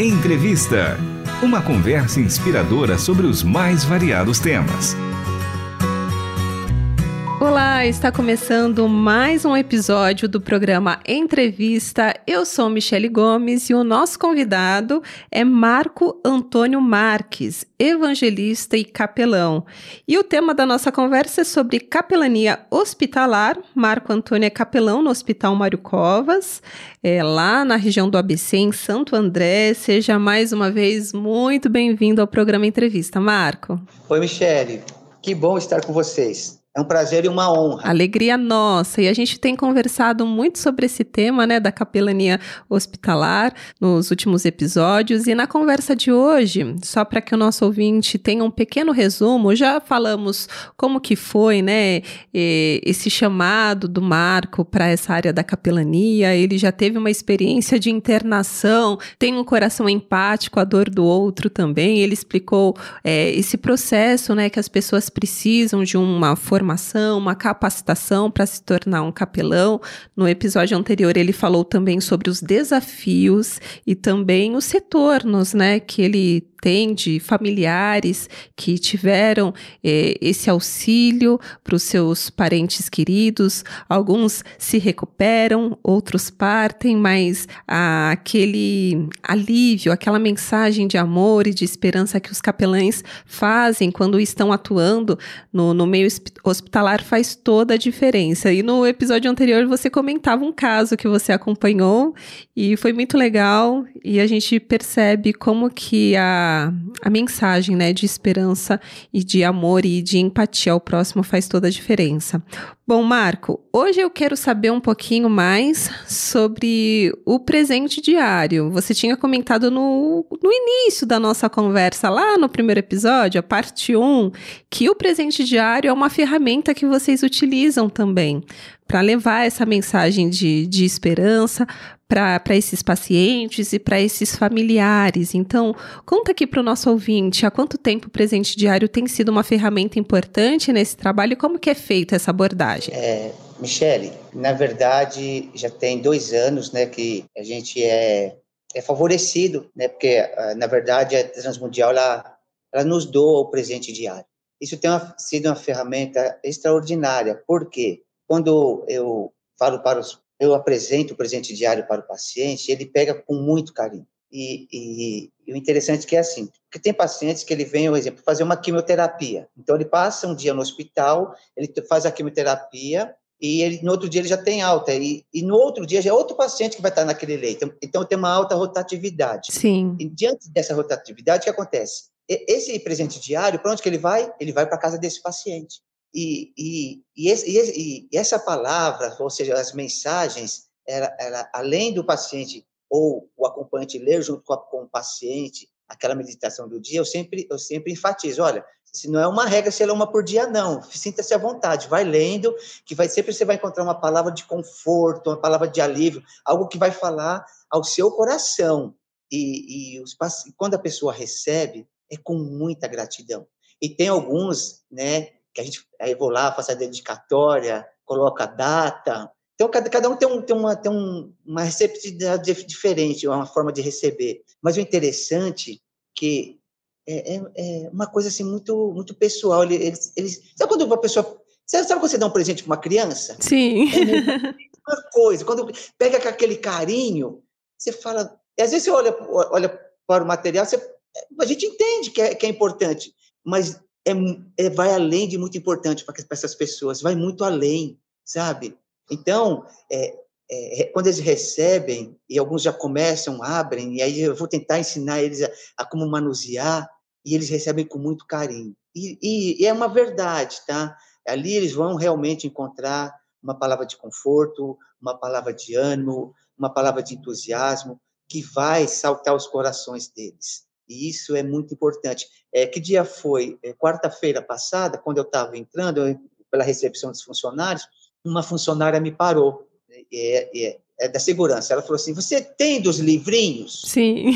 Entrevista. Uma conversa inspiradora sobre os mais variados temas. Olá, está começando mais um episódio do programa Entrevista. Eu sou Michele Gomes e o nosso convidado é Marco Antônio Marques, evangelista e capelão. E o tema da nossa conversa é sobre capelania hospitalar. Marco Antônio é capelão no Hospital Mário Covas, é, lá na região do ABC, em Santo André. Seja mais uma vez muito bem-vindo ao programa Entrevista, Marco. Oi, Michele. Que bom estar com vocês. É um prazer e uma honra. Alegria nossa. E a gente tem conversado muito sobre esse tema, né, da capelania hospitalar nos últimos episódios. E na conversa de hoje, só para que o nosso ouvinte tenha um pequeno resumo, já falamos como que foi, né, esse chamado do Marco para essa área da capelania. Ele já teve uma experiência de internação, tem um coração empático, a dor do outro também. Ele explicou é, esse processo, né, que as pessoas precisam de uma formação formação, uma capacitação para se tornar um capelão. No episódio anterior, ele falou também sobre os desafios e também os retornos, né, que ele tem de familiares que tiveram eh, esse auxílio para os seus parentes queridos. Alguns se recuperam, outros partem, mas ah, aquele alívio, aquela mensagem de amor e de esperança que os capelães fazem quando estão atuando no, no meio hospitalar faz toda a diferença. E no episódio anterior você comentava um caso que você acompanhou e foi muito legal e a gente percebe como que a a, mensagem né, de esperança e de amor e de empatia ao próximo faz toda a diferença. Bom, Marco, hoje eu quero saber um pouquinho mais sobre o presente diário. Você tinha comentado no, no início da nossa conversa, lá no primeiro episódio, a parte 1, que o presente diário é uma ferramenta que vocês utilizam também para levar essa mensagem de, de esperança para esses pacientes e para esses familiares. Então, conta aqui para o nosso ouvinte há quanto tempo o presente diário tem sido uma ferramenta importante nesse trabalho e como que é feita essa abordagem? É, Michele, na verdade, já tem dois anos né, que a gente é, é favorecido, né, porque, ah, na verdade, a Transmundial ela, ela nos doa o presente diário. Isso tem uma, sido uma ferramenta extraordinária. Por quê? Quando eu falo para os, eu apresento o presente diário para o paciente, ele pega com muito carinho. E, e, e, o interessante é que é assim, porque tem pacientes que ele vem, por exemplo, fazer uma quimioterapia. Então ele passa um dia no hospital, ele faz a quimioterapia e ele, no outro dia ele já tem alta e, e no outro dia já é outro paciente que vai estar naquele leito. Então tem uma alta rotatividade. Sim. E diante dessa rotatividade, o que acontece? Esse presente diário, para onde que ele vai? Ele vai para a casa desse paciente. E, e, e, esse, e, essa palavra, ou seja, as mensagens, ela, ela, além do paciente ou o acompanhante ler junto com, a, com o paciente aquela meditação do dia, eu sempre, eu sempre enfatizo, olha, se não é uma regra, se ela é uma por dia, não. Sinta-se à vontade, vai lendo, que vai sempre você vai encontrar uma palavra de conforto, uma palavra de alívio, algo que vai falar ao seu coração. E, e os, quando a pessoa recebe, é com muita gratidão. E tem alguns, né, que a gente aí vou lá, faço a dedicatória, coloca a data. Então, cada, cada um tem, um, tem, uma, tem um, uma receptividade diferente, uma forma de receber. Mas o interessante que é, é, é uma coisa assim muito, muito pessoal. Eles, eles, sabe quando uma pessoa. Sabe, sabe quando você dá um presente para uma criança? Sim. É uma coisa. Quando pega com aquele carinho, você fala. Às vezes você olha, olha para o material, você, a gente entende que é, que é importante, mas é, é, vai além de muito importante para essas pessoas, vai muito além, sabe? Então, é, é, quando eles recebem, e alguns já começam, abrem, e aí eu vou tentar ensinar eles a, a como manusear, e eles recebem com muito carinho. E, e, e, é uma verdade, tá? Ali eles vão realmente encontrar uma palavra de conforto, uma palavra de ânimo, uma palavra de entusiasmo, que vai saltar os corações deles. E isso é muito importante. É, que dia foi? É, Quarta-feira passada, quando eu estava entrando, eu, pela recepção dos funcionários, uma funcionária me parou. É, é, é, da segurança. Ela falou assim: Você tem dos livrinhos? Sim.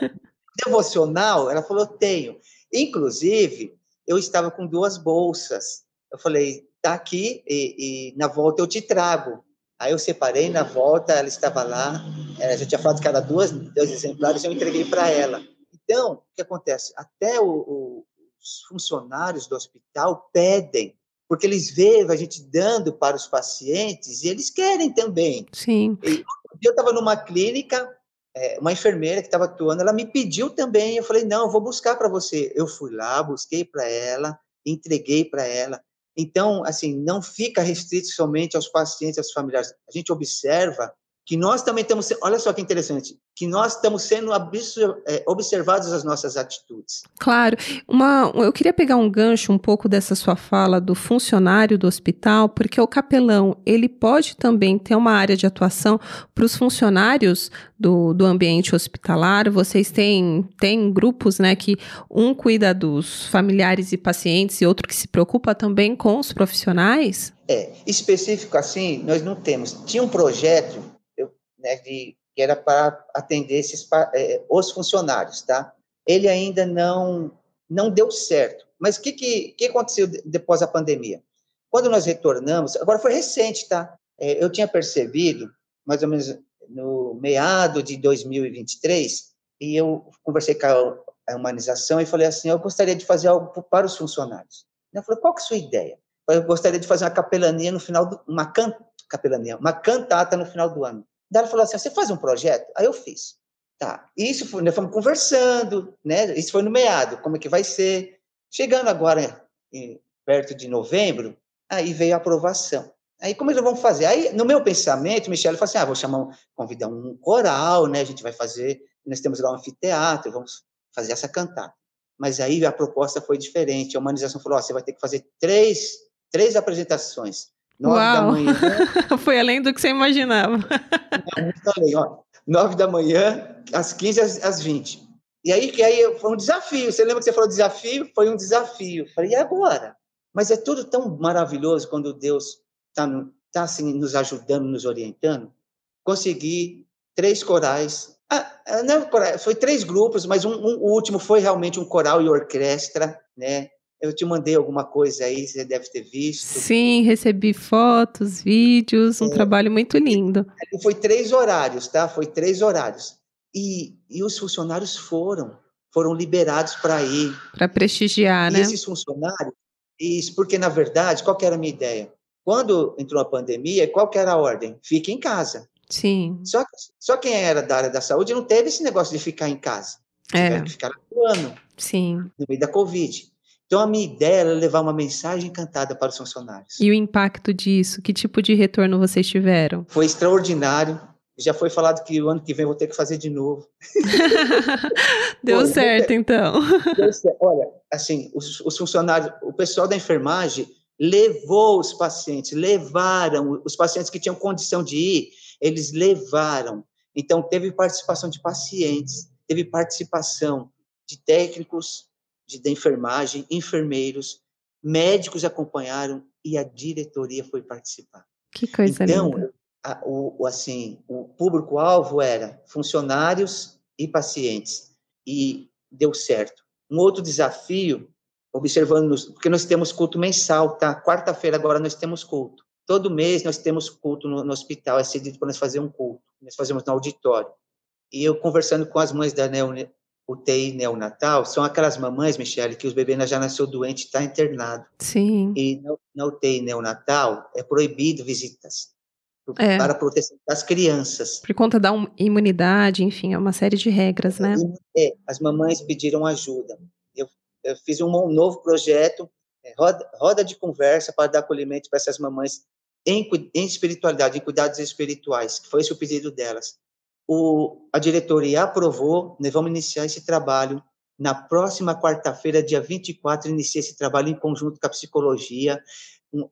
devocional? Ela falou: Tenho. Inclusive, eu estava com duas bolsas. Eu falei: Tá aqui e, e na volta eu te trago. Aí eu separei, na volta ela estava lá, ela já tinha falado que era duas, dois exemplares, eu entreguei para ela. Então, o que acontece? Até o, o, os funcionários do hospital pedem, porque eles veem a gente dando para os pacientes e eles querem também. Sim. E, eu estava numa clínica, é, uma enfermeira que estava atuando, ela me pediu também, eu falei, não, eu vou buscar para você. Eu fui lá, busquei para ela, entreguei para ela. Então, assim, não fica restrito somente aos pacientes, aos familiares. A gente observa que nós também estamos, olha só que interessante, que nós estamos sendo é, observados as nossas atitudes. Claro. Uma, eu queria pegar um gancho um pouco dessa sua fala do funcionário do hospital, porque o capelão, ele pode também ter uma área de atuação para os funcionários do, do ambiente hospitalar. Vocês têm, têm grupos, né, que um cuida dos familiares e pacientes e outro que se preocupa também com os profissionais? É, específico assim, nós não temos. Tinha um projeto né, de, que era para atender esses, é, os funcionários, tá? Ele ainda não, não deu certo. Mas o que, que, que aconteceu depois da pandemia? Quando nós retornamos, agora foi recente, tá? É, eu tinha percebido, mais ou menos no meado de 2023, e eu conversei com a humanização e falei assim, eu gostaria de fazer algo para os funcionários. Eu falei, qual que é a sua ideia? Eu gostaria de fazer uma capelania no final do, uma can, capelania, uma cantata no final do ano. Daí ela falou assim: você faz um projeto? Aí eu fiz. Tá. Isso foi, nós fomos conversando, né? Isso foi no meado, como é que vai ser. Chegando agora em, perto de novembro, aí veio a aprovação. Aí como é que vamos fazer? Aí no meu pensamento, Michele falou assim: ah, vou chamar, convidar um coral, né? A gente vai fazer, nós temos lá um anfiteatro, vamos fazer essa cantata. Mas aí a proposta foi diferente. A humanização falou: oh, você vai ter que fazer três, três apresentações. Nove Uau. da manhã. Foi além do que você imaginava. Ó. Nove da manhã, às 15 às, às 20. E aí, que aí foi um desafio. Você lembra que você falou desafio? Foi um desafio. Falei, e agora? Mas é tudo tão maravilhoso quando Deus está tá, assim, nos ajudando, nos orientando. Consegui três corais. Ah, ah não, foi três grupos, mas um, um, o último foi realmente um coral e orquestra, né? Eu te mandei alguma coisa aí, você deve ter visto. Sim, recebi fotos, vídeos, um é, trabalho muito lindo. Foi três horários, tá? Foi três horários. E, e os funcionários foram, foram liberados para ir. Para prestigiar, e né? esses funcionários, isso, porque na verdade, qual era a minha ideia? Quando entrou a pandemia, qual era a ordem? Fique em casa. Sim. Só, só quem era da área da saúde não teve esse negócio de ficar em casa. É. Tiveram que ficar atuando. Sim. No meio da Covid. Então, a minha ideia era levar uma mensagem encantada para os funcionários. E o impacto disso? Que tipo de retorno vocês tiveram? Foi extraordinário. Já foi falado que o ano que vem vou ter que fazer de novo. Deu Pô, certo, então. Deu certo. Olha, assim, os, os funcionários, o pessoal da enfermagem levou os pacientes, levaram os pacientes que tinham condição de ir, eles levaram. Então, teve participação de pacientes, teve participação de técnicos, de, enfermagem, enfermeiros, médicos acompanharam e a diretoria foi participar. Que coisa então, linda. Então, o, assim, o público-alvo era funcionários e pacientes, e deu certo. Um outro desafio, observando, nos, porque nós temos culto mensal, tá? Quarta-feira agora nós temos culto. Todo mês nós temos culto no, no hospital, é cedido para nós fazer um culto. Nós fazemos no auditório. E eu conversando com as mães da Neo, UTI neonatal são aquelas mamães, Michele, que os bebês já nasceu doente e está internado. Sim. E na, na UTI neonatal é proibido visitas é. para proteção das crianças. Por conta da imunidade, enfim, é uma série de regras, né? É, as mamães pediram ajuda. Eu, eu fiz um, um novo projeto, é, roda, roda, de conversa para dar acolhimento para essas mamães em, em espiritualidade, em cuidados espirituais, que foi esse o pedido delas o, a diretoria aprovou, nós vamos iniciar esse trabalho na próxima quarta-feira, dia 24, inicia esse trabalho em conjunto com a psicologia,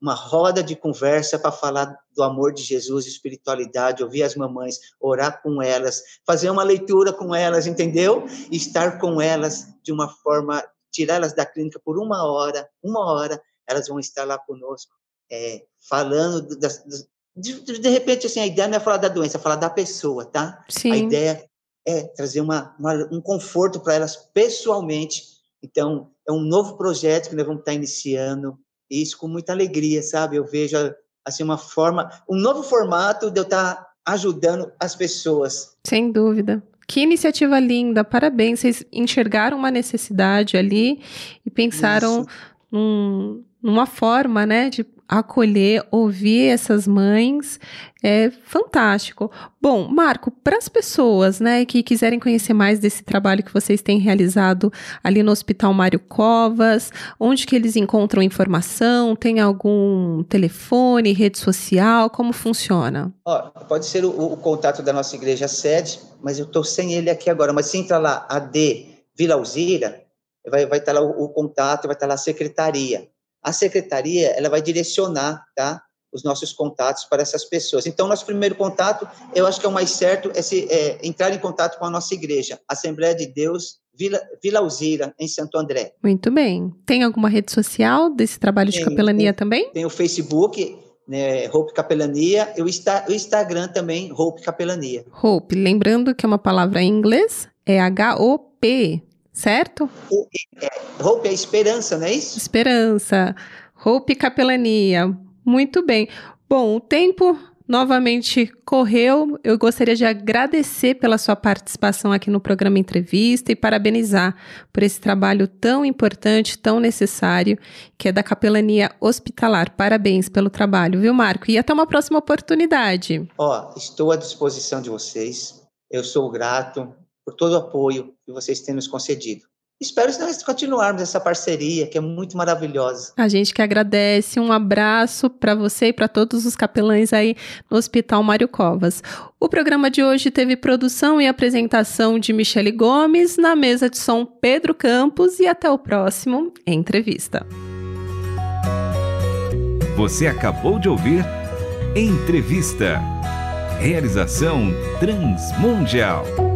uma roda de conversa para falar do amor de Jesus, espiritualidade, ouvir as mamães, orar com elas, fazer uma leitura com elas, entendeu? Estar com elas de uma forma, tirar elas da clínica por uma hora, uma hora, elas vão estar lá conosco, é, falando das, de, de repente, assim, a ideia não é falar da doença, é falar da pessoa, tá? Sim. A ideia é trazer uma, uma um conforto para elas pessoalmente. Então, é um novo projeto que nós vamos estar iniciando, e isso com muita alegria, sabe? Eu vejo assim uma forma, um novo formato de eu estar tá ajudando as pessoas. Sem dúvida. Que iniciativa linda, parabéns. Vocês enxergaram uma necessidade ali e pensaram num, numa forma, né, de acolher, ouvir essas mães, é fantástico. Bom, Marco, para as pessoas, né, que quiserem conhecer mais desse trabalho que vocês têm realizado ali no Hospital Mário Covas, onde que eles encontram informação? Tem algum telefone, rede social? Como funciona? Ó, pode ser o, o, contato da nossa igreja sede, mas eu estou sem ele aqui agora. Mas se entra lá, AD Vila Alzira, vai, vai estar tá lá o, o contato, vai estar tá lá a secretaria a secretaria ela vai direcionar tá, os nossos contatos para essas pessoas. Então, nosso primeiro contato, eu acho que é o mais certo, é, se, é entrar em contato com a nossa igreja, Assembleia de Deus, Vila, Vila Alzira, em Santo André. Muito bem. Tem alguma rede social desse trabalho tem, de capelania tem, também? Tem o Facebook, né, Hope Capelania, e o, Insta, o Instagram também, Hope Capelania. Hope, lembrando que é uma palavra em inglês, é H-O-P, certo? É, Hope é esperança, não é isso? Esperança. Hope Capelania. Muito bem. Bom, o tempo novamente correu. Eu gostaria de agradecer pela sua participação aqui no programa Entrevista e parabenizar por esse trabalho tão importante, tão necessário, que é da Capelania Hospitalar. Parabéns pelo trabalho, viu, Marco? E até uma próxima oportunidade. Ó, estou à disposição de vocês. Eu sou grato por todo o apoio que vocês têm nos concedido. Espero que nós continuarmos essa parceria, que é muito maravilhosa. A gente que agradece. Um abraço para você e para todos os capelães aí no Hospital Mário Covas. O programa de hoje teve produção e apresentação de Michele Gomes, na mesa de som Pedro Campos e até o próximo Entrevista. Você acabou de ouvir Entrevista. Realização Transmundial.